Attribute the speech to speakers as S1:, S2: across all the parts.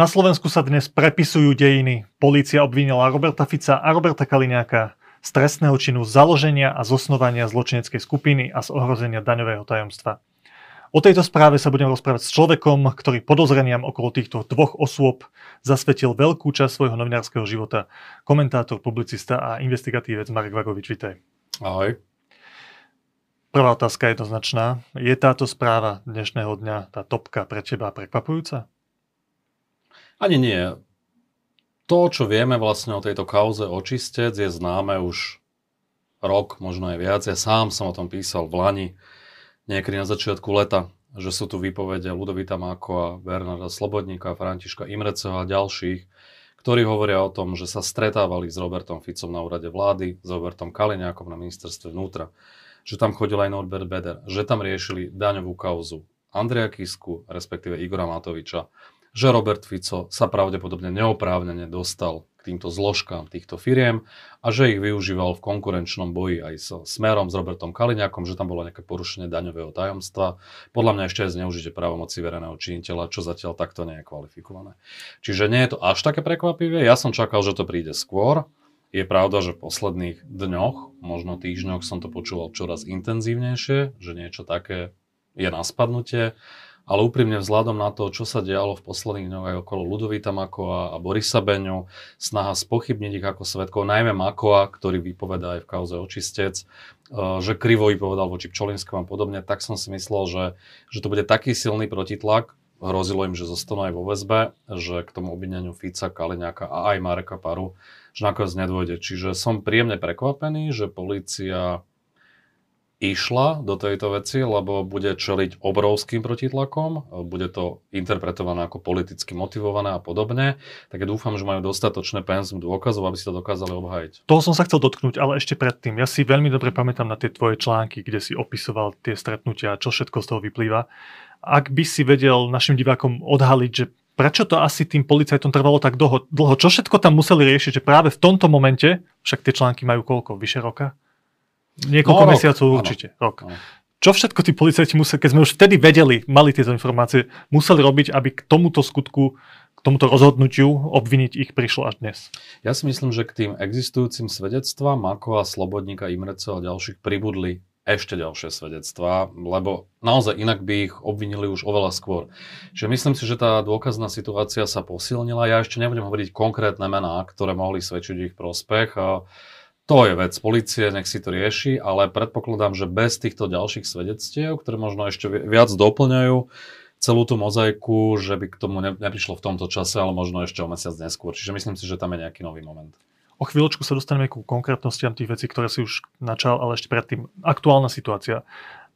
S1: Na Slovensku sa dnes prepisujú dejiny. Polícia obvinila Roberta Fica a Roberta Kaliňáka z trestného činu založenia a zosnovania zločineckej skupiny a z ohrozenia daňového tajomstva. O tejto správe sa budem rozprávať s človekom, ktorý podozreniam okolo týchto dvoch osôb zasvetil veľkú časť svojho novinárskeho života. Komentátor, publicista a investigatívec Marek Vagovič, vitaj.
S2: Ahoj.
S1: Prvá otázka je jednoznačná. Je táto správa dnešného dňa, tá topka pre teba prekvapujúca?
S2: Ani nie. To, čo vieme vlastne o tejto kauze očistec, je známe už rok, možno aj viac. Ja sám som o tom písal v Lani, niekedy na začiatku leta, že sú tu výpovede Ludovita Mákova, Bernarda Slobodníka, Františka Imreceho a ďalších, ktorí hovoria o tom, že sa stretávali s Robertom Ficom na úrade vlády, s Robertom Kaliňákom na ministerstve vnútra, že tam chodil aj Norbert Beder, že tam riešili daňovú kauzu Andreja Kisku, respektíve Igora Matoviča, že Robert Fico sa pravdepodobne neoprávnene dostal k týmto zložkám týchto firiem a že ich využíval v konkurenčnom boji aj so Smerom, s Robertom Kaliňakom, že tam bolo nejaké porušenie daňového tajomstva. Podľa mňa ešte aj zneužite právomoci verejného činiteľa, čo zatiaľ takto nie je kvalifikované. Čiže nie je to až také prekvapivé. Ja som čakal, že to príde skôr. Je pravda, že v posledných dňoch, možno týždňoch som to počúval čoraz intenzívnejšie, že niečo také je na spadnutie ale úprimne vzhľadom na to, čo sa dialo v posledných dňoch aj okolo Ludovita Makova a Borisa Beňu, snaha spochybniť ich ako svetkov, najmä Makova, ktorý vypovedá aj v kauze očistec, eh, že krivo vypovedal voči Pčolinskému a podobne, tak som si myslel, že, že to bude taký silný protitlak, hrozilo im, že zostanú aj vo väzbe, že k tomu obvineniu Fica, Kaliňáka a aj Mareka Paru, že nakoniec nedôjde. Čiže som príjemne prekvapený, že policia išla do tejto veci, lebo bude čeliť obrovským protitlakom, bude to interpretované ako politicky motivované a podobne, tak ja dúfam, že majú dostatočné penzum dôkazov, aby si to dokázali obhajiť.
S1: Toho som sa chcel dotknúť, ale ešte predtým. Ja si veľmi dobre pamätám na tie tvoje články, kde si opisoval tie stretnutia, čo všetko z toho vyplýva. Ak by si vedel našim divákom odhaliť, že prečo to asi tým policajtom trvalo tak dlho, dlho, čo všetko tam museli riešiť, že práve v tomto momente, však tie články majú koľko, vyše roka? Niekoľko no, mesiacov rok. určite, rok. No. Čo všetko tí policajti museli, keď sme už vtedy vedeli, mali tieto informácie, museli robiť, aby k tomuto skutku, k tomuto rozhodnutiu obviniť ich prišlo až dnes?
S2: Ja si myslím, že k tým existujúcim svedectvám Makova, Slobodníka, Imrecova a ďalších pribudli ešte ďalšie svedectvá, lebo naozaj inak by ich obvinili už oveľa skôr. Čiže myslím si, že tá dôkazná situácia sa posilnila. Ja ešte nebudem hovoriť konkrétne mená, ktoré mohli svedčiť ich prospech. A to je vec policie, nech si to rieši, ale predpokladám, že bez týchto ďalších svedectiev, ktoré možno ešte viac doplňajú celú tú mozaiku, že by k tomu neprišlo v tomto čase, ale možno ešte o mesiac neskôr. Čiže myslím si, že tam je nejaký nový moment.
S1: O chvíľočku sa dostaneme ku konkrétnostiam tých vecí, ktoré si už načal, ale ešte predtým aktuálna situácia.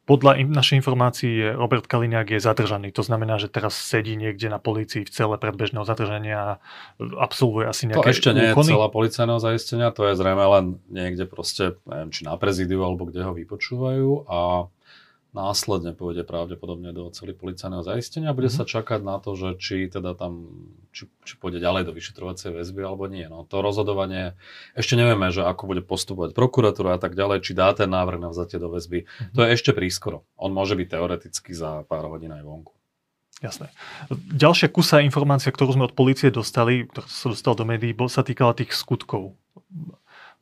S1: Podľa in, našej informácií Robert Kaliňák je zadržaný. To znamená, že teraz sedí niekde na polícii v cele predbežného zadržania a absolvuje asi nejaké
S2: To ešte nie úkony. je celá policajného zaistenia, to je zrejme len niekde proste, neviem, či na prezidiu alebo kde ho vypočúvajú a následne pôjde pravdepodobne do celý policajného zaistenia a bude mm-hmm. sa čakať na to, že či teda tam, či, či pôjde ďalej do vyšetrovacej väzby alebo nie. No to rozhodovanie, ešte nevieme, že ako bude postupovať prokuratúra a tak ďalej, či dá ten návrh na vzatie do väzby. Mm-hmm. To je ešte prískoro. On môže byť teoreticky za pár hodín aj vonku.
S1: Jasné. Ďalšia kusa informácia, ktorú sme od policie dostali, ktorá sa dostala do médií, sa týkala tých skutkov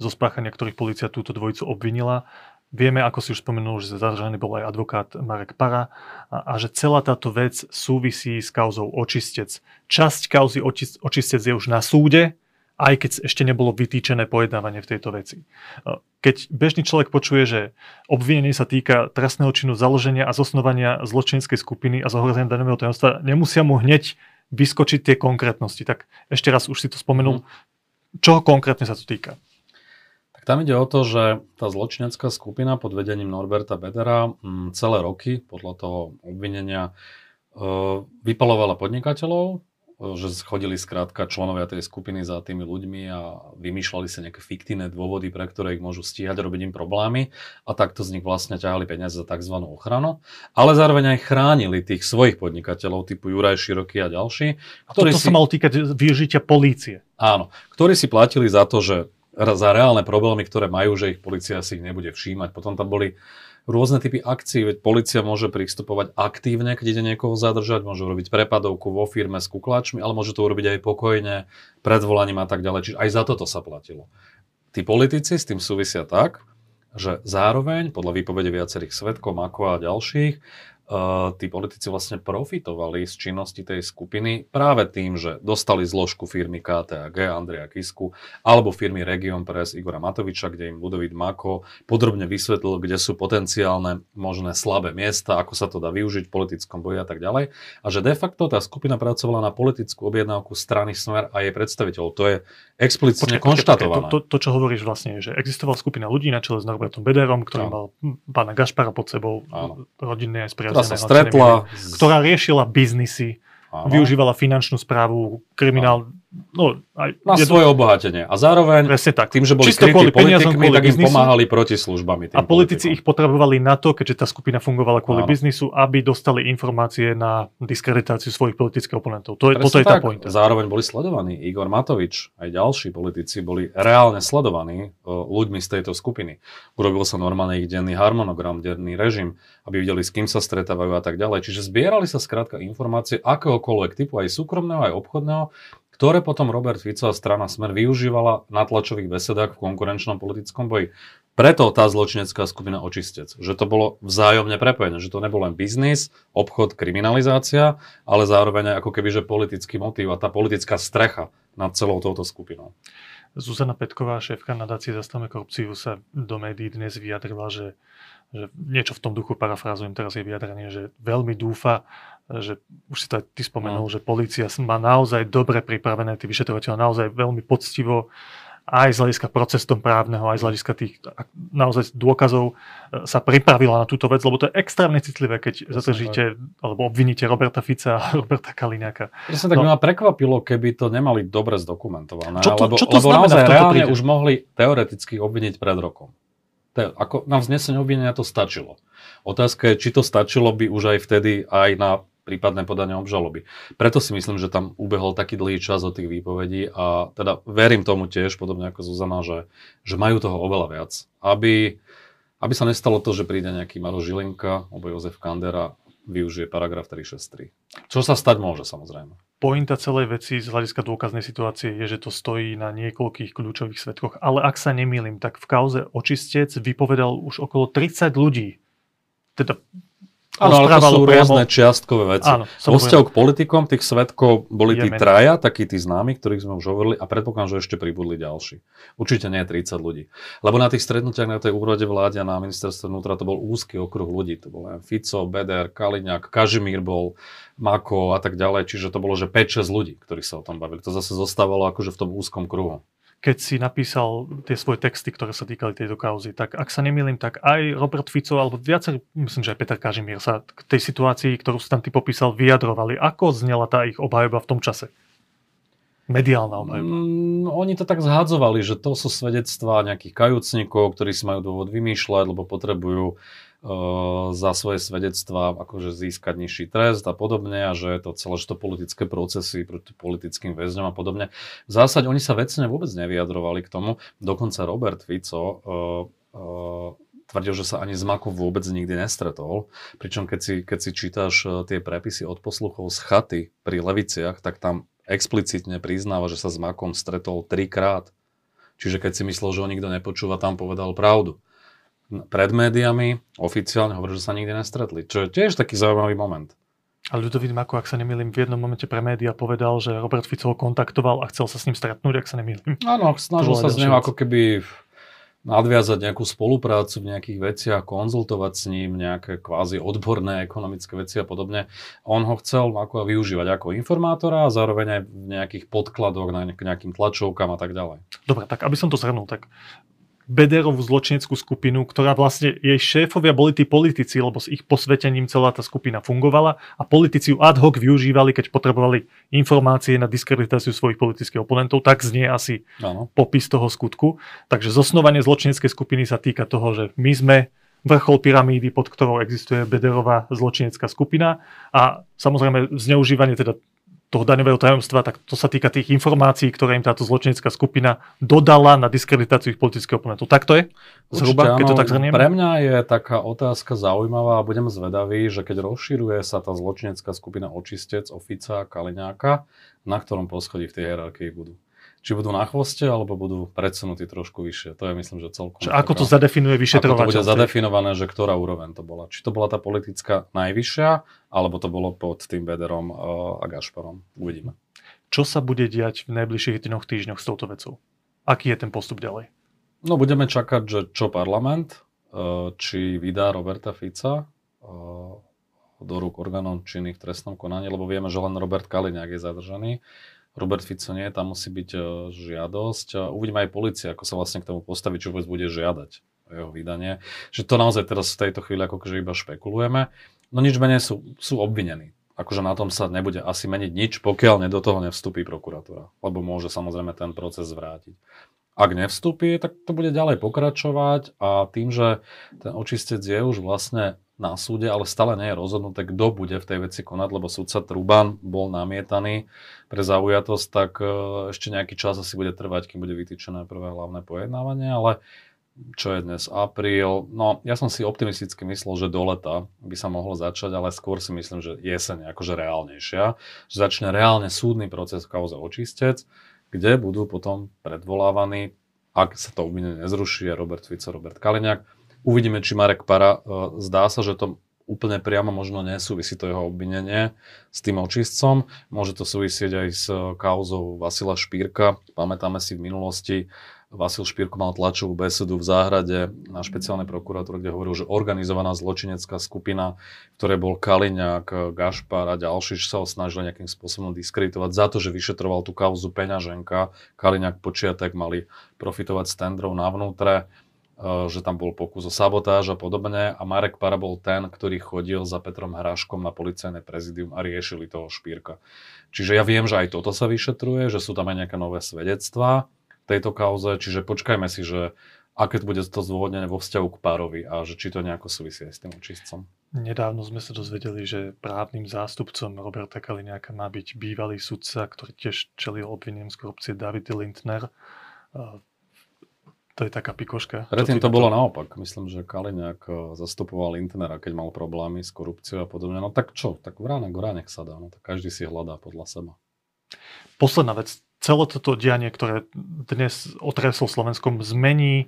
S1: zo spáchania, ktorých policia túto dvojicu obvinila. Vieme, ako si už spomenul, že zadržaný bol aj advokát Marek Para a, a že celá táto vec súvisí s kauzou očistec. Časť kauzy očistec je už na súde, aj keď ešte nebolo vytýčené pojednávanie v tejto veci. Keď bežný človek počuje, že obvinenie sa týka trestného činu založenia a zosnovania zločinskej skupiny a zohrozenia daňového tajomstva, nemusia mu hneď vyskočiť tie konkrétnosti. Tak ešte raz už si to spomenul. Mm. Čoho konkrétne sa to týka?
S2: Tam ide o to, že tá zločinecká skupina pod vedením Norberta Bedera m, mm, celé roky podľa toho obvinenia e, vypalovala podnikateľov, e, že chodili skrátka členovia tej skupiny za tými ľuďmi a vymýšľali sa nejaké fiktívne dôvody, pre ktoré ich môžu stíhať, robiť im problémy a takto z nich vlastne ťahali peniaze za tzv. ochranu, ale zároveň aj chránili tých svojich podnikateľov typu Juraj Široký a ďalší.
S1: Ktorí a toto si... sa malo týkať využitia polície.
S2: Áno, ktorí si platili za to, že za reálne problémy, ktoré majú, že ich policia si ich nebude všímať. Potom tam boli rôzne typy akcií, veď policia môže pristupovať aktívne, keď ide niekoho zadržať, môže urobiť prepadovku vo firme s kuklačmi, ale môže to urobiť aj pokojne, pred volaním a tak ďalej. Čiže aj za toto sa platilo. Tí politici s tým súvisia tak, že zároveň, podľa výpovede viacerých svetkov, Mako a ďalších, tí politici vlastne profitovali z činnosti tej skupiny práve tým, že dostali zložku firmy KTAG Andreja Kisku alebo firmy Region Press Igora Matoviča, kde im Ludovít Mako podrobne vysvetlil, kde sú potenciálne možné slabé miesta, ako sa to dá využiť v politickom boji a tak ďalej. A že de facto tá skupina pracovala na politickú objednávku strany Smer a jej predstaviteľov. To je explicitne počkej, konštatované.
S1: Počkej, to, to, to, čo hovoríš vlastne, je, že existovala skupina ľudí na čele s Norbertom Bederom, ktorý no. mal pána Gašpara pod sebou, rodinné aj
S2: ktorá sa stretla.
S1: Ktorá riešila biznisy, Áno. využívala finančnú správu, kriminál,
S2: no, aj, na je svoje obohatenie. A zároveň
S1: tak.
S2: tým, že boli Čisto krytí politikmi, tak im pomáhali proti službami.
S1: A politici politikom. ich potrebovali na to, keďže tá skupina fungovala kvôli Áno. biznisu, aby dostali informácie na diskreditáciu svojich politických oponentov. To je, toto je tá pointa.
S2: Zároveň boli sledovaní. Igor Matovič, aj ďalší politici boli reálne sledovaní uh, ľuďmi z tejto skupiny. Urobil sa normálne ich denný harmonogram, denný režim, aby videli, s kým sa stretávajú a tak ďalej. Čiže zbierali sa skrátka informácie akéhokoľvek typu, aj súkromného, aj obchodného, ktoré potom Robert Fico a strana Smer využívala na tlačových besedách v konkurenčnom politickom boji. Preto tá zločinecká skupina očistec, že to bolo vzájomne prepojené, že to nebol len biznis, obchod, kriminalizácia, ale zároveň ako keby, že politický motív a tá politická strecha nad celou touto skupinou.
S1: Zuzana Petková, šéfka nadácie Zastavme korupciu, sa do médií dnes vyjadrila, že, že niečo v tom duchu, parafrázujem teraz jej vyjadrenie, že veľmi dúfa, že už si to aj ty spomenul, no. že policia má naozaj dobre pripravené, tí vyšetrovateľe naozaj veľmi poctivo aj z hľadiska procestom právneho, aj z hľadiska tých naozaj dôkazov e, sa pripravila na túto vec, lebo to je extrémne citlivé, keď zatržíte alebo obviníte Roberta Fica a Roberta Kaliňáka.
S2: Presne tak no. ma prekvapilo, keby to nemali dobre zdokumentované. Čo to, lebo, čo to lebo naozaj reálne príde? už mohli teoreticky obviniť pred rokom. To ako na vznesenie obvinenia to stačilo. Otázka je, či to stačilo by už aj vtedy aj na prípadné podanie obžaloby. Preto si myslím, že tam ubehol taký dlhý čas od tých výpovedí a teda verím tomu tiež, podobne ako Zuzana, že, že majú toho oveľa viac. Aby, aby sa nestalo to, že príde nejaký Maro Žilinka alebo Jozef Kandera využije paragraf 363. Čo sa stať môže samozrejme.
S1: Pointa celej veci z hľadiska dôkaznej situácie je, že to stojí na niekoľkých kľúčových svetkoch. Ale ak sa nemýlim, tak v kauze očistec vypovedal už okolo 30 ľudí. Teda
S2: Áno, ale to sú priamo... rôzne čiastkové veci. Áno, Vo vzťahu k politikom tých svetkov boli tí traja, takí tí známi, ktorých sme už hovorili a predpokladám, že ešte pribudli ďalší. Určite nie 30 ľudí. Lebo na tých stretnutiach na tej úrode vláde a na ministerstve vnútra to bol úzky okruh ľudí. To bol Fico, Beder, Kaliňák, Kažimír bol, Mako a tak ďalej. Čiže to bolo, že 5-6 ľudí, ktorí sa o tom bavili. To zase zostávalo akože v tom úzkom kruhu
S1: keď si napísal tie svoje texty, ktoré sa týkali tejto kauzy, tak ak sa nemýlim, tak aj Robert Fico, alebo viacer, myslím, že aj Peter Kažimír sa k tej situácii, ktorú si tam ty popísal, vyjadrovali. Ako znela tá ich obhajoba v tom čase? Mediálna obhajoba.
S2: Mm, oni to tak zhadzovali, že to sú svedectvá nejakých kajúcnikov, ktorí si majú dôvod vymýšľať, lebo potrebujú za svoje svedectvá akože získať nižší trest a podobne a že to celé, že to politické procesy proti politickým väzňom a podobne. V zásade oni sa vecne vôbec nevyjadrovali k tomu. Dokonca Robert Fico uh, uh, tvrdil, že sa ani z Maku vôbec nikdy nestretol. Pričom keď si, keď si čítaš tie prepisy od posluchov z chaty pri Leviciach, tak tam explicitne priznáva, že sa s Makom stretol trikrát. Čiže keď si myslel, že ho nikto nepočúva, tam povedal pravdu pred médiami oficiálne hovorí, že sa nikdy nestretli. Čo je tiež taký zaujímavý moment.
S1: A Ľudovít Mako, ak sa nemýlim, v jednom momente pre média povedal, že Robert Fico ho kontaktoval a chcel sa s ním stretnúť, ak sa nemýlim.
S2: Áno, snažil sa s ním ako keby nadviazať nejakú spoluprácu v nejakých veciach, konzultovať s ním nejaké kvázi odborné ekonomické veci a podobne. On ho chcel ako využívať ako informátora a zároveň aj v nejakých podkladoch na nejakým tlačovkám a tak ďalej.
S1: Dobre, tak aby som to zhrnul, tak Bederovú zločineckú skupinu, ktorá vlastne jej šéfovia boli tí politici, lebo s ich posvetením celá tá skupina fungovala a politici ju ad hoc využívali, keď potrebovali informácie na diskreditáciu svojich politických oponentov, tak znie asi ano. popis toho skutku. Takže zosnovanie zločineckej skupiny sa týka toho, že my sme vrchol pyramídy, pod ktorou existuje Bederová zločinecká skupina a samozrejme zneužívanie teda toho daňového tajomstva, tak to sa týka tých informácií, ktoré im táto zločinecká skupina dodala na diskreditáciu ich politických oponentov. Tak to je?
S2: Zhruba, keď to tak zhrnieme? Pre mňa je taká otázka zaujímavá a budem zvedavý, že keď rozširuje sa tá zločinecká skupina očistec, ofica, kaliňáka, na ktorom poschodí v tej hierarchii budú či budú na chvoste, alebo budú predsunutí trošku vyššie. To je myslím, že celkom...
S1: Čiže ako to zadefinuje vyšetrovateľ?
S2: Ako to bude zadefinované, že ktorá úroveň to bola. Či to bola tá politická najvyššia, alebo to bolo pod tým Bederom uh, a Gašparom. Uvidíme.
S1: Čo sa bude diať v najbližších dňoch, týždňoch s touto vecou? Aký je ten postup ďalej?
S2: No budeme čakať, že čo parlament, uh, či vydá Roberta Fica uh, do rúk orgánom činných v trestnom konaní, lebo vieme, že len Robert Kaliňák je zadržaný. Robert Fico nie, tam musí byť žiadosť. Uvidíme aj policia, ako sa vlastne k tomu postaví, čo vôbec bude žiadať jeho vydanie. Že to naozaj teraz v tejto chvíli ako že iba špekulujeme. No nič menej sú, sú obvinení. Akože na tom sa nebude asi meniť nič, pokiaľ ne do toho nevstúpi prokuratúra. Lebo môže samozrejme ten proces vrátiť. Ak nevstúpi, tak to bude ďalej pokračovať a tým, že ten očistec je už vlastne na súde, ale stále nie je rozhodnuté, kto bude v tej veci konať, lebo súdca Truban bol namietaný pre zaujatosť, tak e, ešte nejaký čas asi bude trvať, kým bude vytýčené prvé hlavné pojednávanie, ale čo je dnes apríl, no ja som si optimisticky myslel, že do leta by sa mohlo začať, ale skôr si myslím, že jeseň je akože reálnejšia, že začne reálne súdny proces v kauze očistec, kde budú potom predvolávaní, ak sa to obvinenie nezruší, Robert Fico, Robert Kaliňák. Uvidíme, či Marek Para, e, zdá sa, že to úplne priamo možno nesúvisí to jeho obvinenie s tým očistcom. Môže to súvisieť aj s kauzou Vasila Špírka. Pamätáme si v minulosti, Vasil Špírko mal tlačovú besedu v záhrade na špeciálnej prokuratúre, kde hovoril, že organizovaná zločinecká skupina, ktoré bol Kaliňák, Gašpar a ďalší, sa ho snažili nejakým spôsobom diskreditovať za to, že vyšetroval tú kauzu peňaženka. Kaliňák počiatek mali profitovať z tendrov navnútre e, že tam bol pokus o sabotáž a podobne a Marek Para bol ten, ktorý chodil za Petrom Hraškom na policajné prezidium a riešili toho špírka. Čiže ja viem, že aj toto sa vyšetruje, že sú tam aj nejaké nové svedectvá, tejto kauze, čiže počkajme si, že aké to bude to zdôvodnené vo vzťahu k párovi a že či to nejako súvisí aj s tým očistcom.
S1: Nedávno sme sa dozvedeli, že právnym zástupcom Roberta Kaliňáka má byť bývalý sudca, ktorý tiež čelil obvinením z korupcie David Lindner. To je taká pikoška.
S2: Predtým to bolo naopak. Myslím, že Kaliňák e, zastupoval Lindnera, keď mal problémy s korupciou a podobne. No tak čo? Tak v ráne, v ráne sa dá. No tak každý si hľadá podľa seba.
S1: Posledná vec celé toto dianie, ktoré dnes otreslo Slovenskom, zmení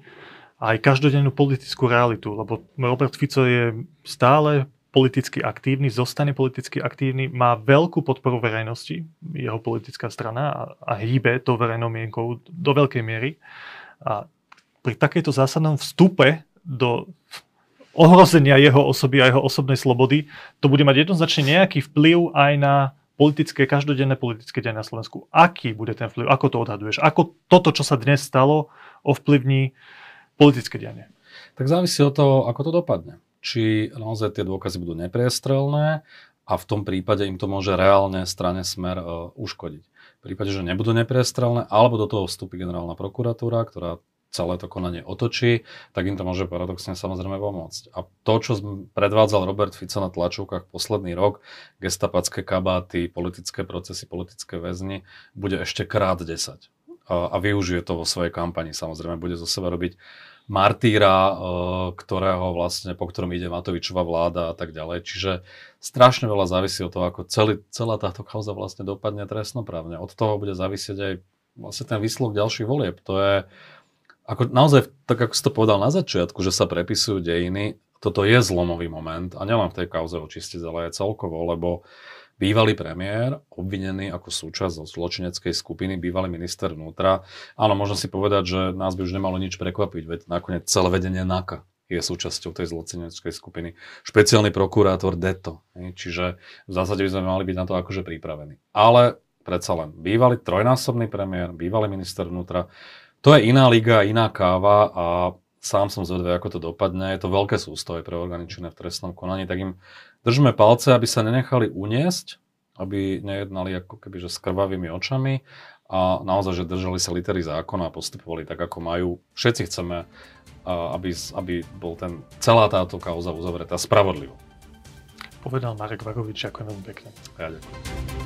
S1: aj každodennú politickú realitu, lebo Robert Fico je stále politicky aktívny, zostane politicky aktívny, má veľkú podporu verejnosti, jeho politická strana a, a hýbe to verejnou mienkou do veľkej miery. A pri takejto zásadnom vstupe do ohrozenia jeho osoby a jeho osobnej slobody, to bude mať jednoznačne nejaký vplyv aj na politické, každodenné politické deň na Slovensku. Aký bude ten vplyv? Ako to odhaduješ? Ako toto, čo sa dnes stalo, ovplyvní politické dianie?
S2: Tak závisí od toho, ako to dopadne. Či naozaj tie dôkazy budú nepriestrelné a v tom prípade im to môže reálne strane smer uh, uškodiť. V prípade, že nebudú nepriestrelné, alebo do toho vstúpi generálna prokuratúra, ktorá celé to konanie otočí, tak im to môže paradoxne samozrejme pomôcť. A to, čo predvádzal Robert Fico na tlačovkách posledný rok, gestapacké kabáty, politické procesy, politické väzni, bude ešte krát 10. A, a využije to vo svojej kampani. Samozrejme, bude zo seba robiť martýra, e, ktorého vlastne, po ktorom ide Matovičová vláda a tak ďalej. Čiže strašne veľa závisí od toho, ako celý, celá táto kauza vlastne dopadne trestnoprávne. Od toho bude závisieť aj vlastne ten výsledok ďalších volieb. To je, ako naozaj, tak ako si to povedal na začiatku, že sa prepisujú dejiny, toto je zlomový moment a nielen v tej kauze očistiť, ale aj celkovo, lebo bývalý premiér, obvinený ako súčasť zločineckej skupiny, bývalý minister vnútra, áno, možno si povedať, že nás by už nemalo nič prekvapiť, veď nakoniec celé vedenie NAKA je súčasťou tej zločineckej skupiny. Špeciálny prokurátor Deto. Čiže v zásade by sme mali byť na to akože pripravení. Ale predsa len bývalý trojnásobný premiér, bývalý minister vnútra, to je iná liga, iná káva a sám som zvedavý, ako to dopadne. Je to veľké sústoj pre orgány činné v trestnom konaní, tak im držíme palce, aby sa nenechali uniesť, aby nejednali ako keby že s krvavými očami a naozaj, že držali sa litery zákona a postupovali tak, ako majú. Všetci chceme, aby, aby bol ten, celá táto kauza uzavretá spravodlivo.
S1: Povedal Marek Vagovič, ďakujem veľmi pekne.
S2: Ja ďakujem.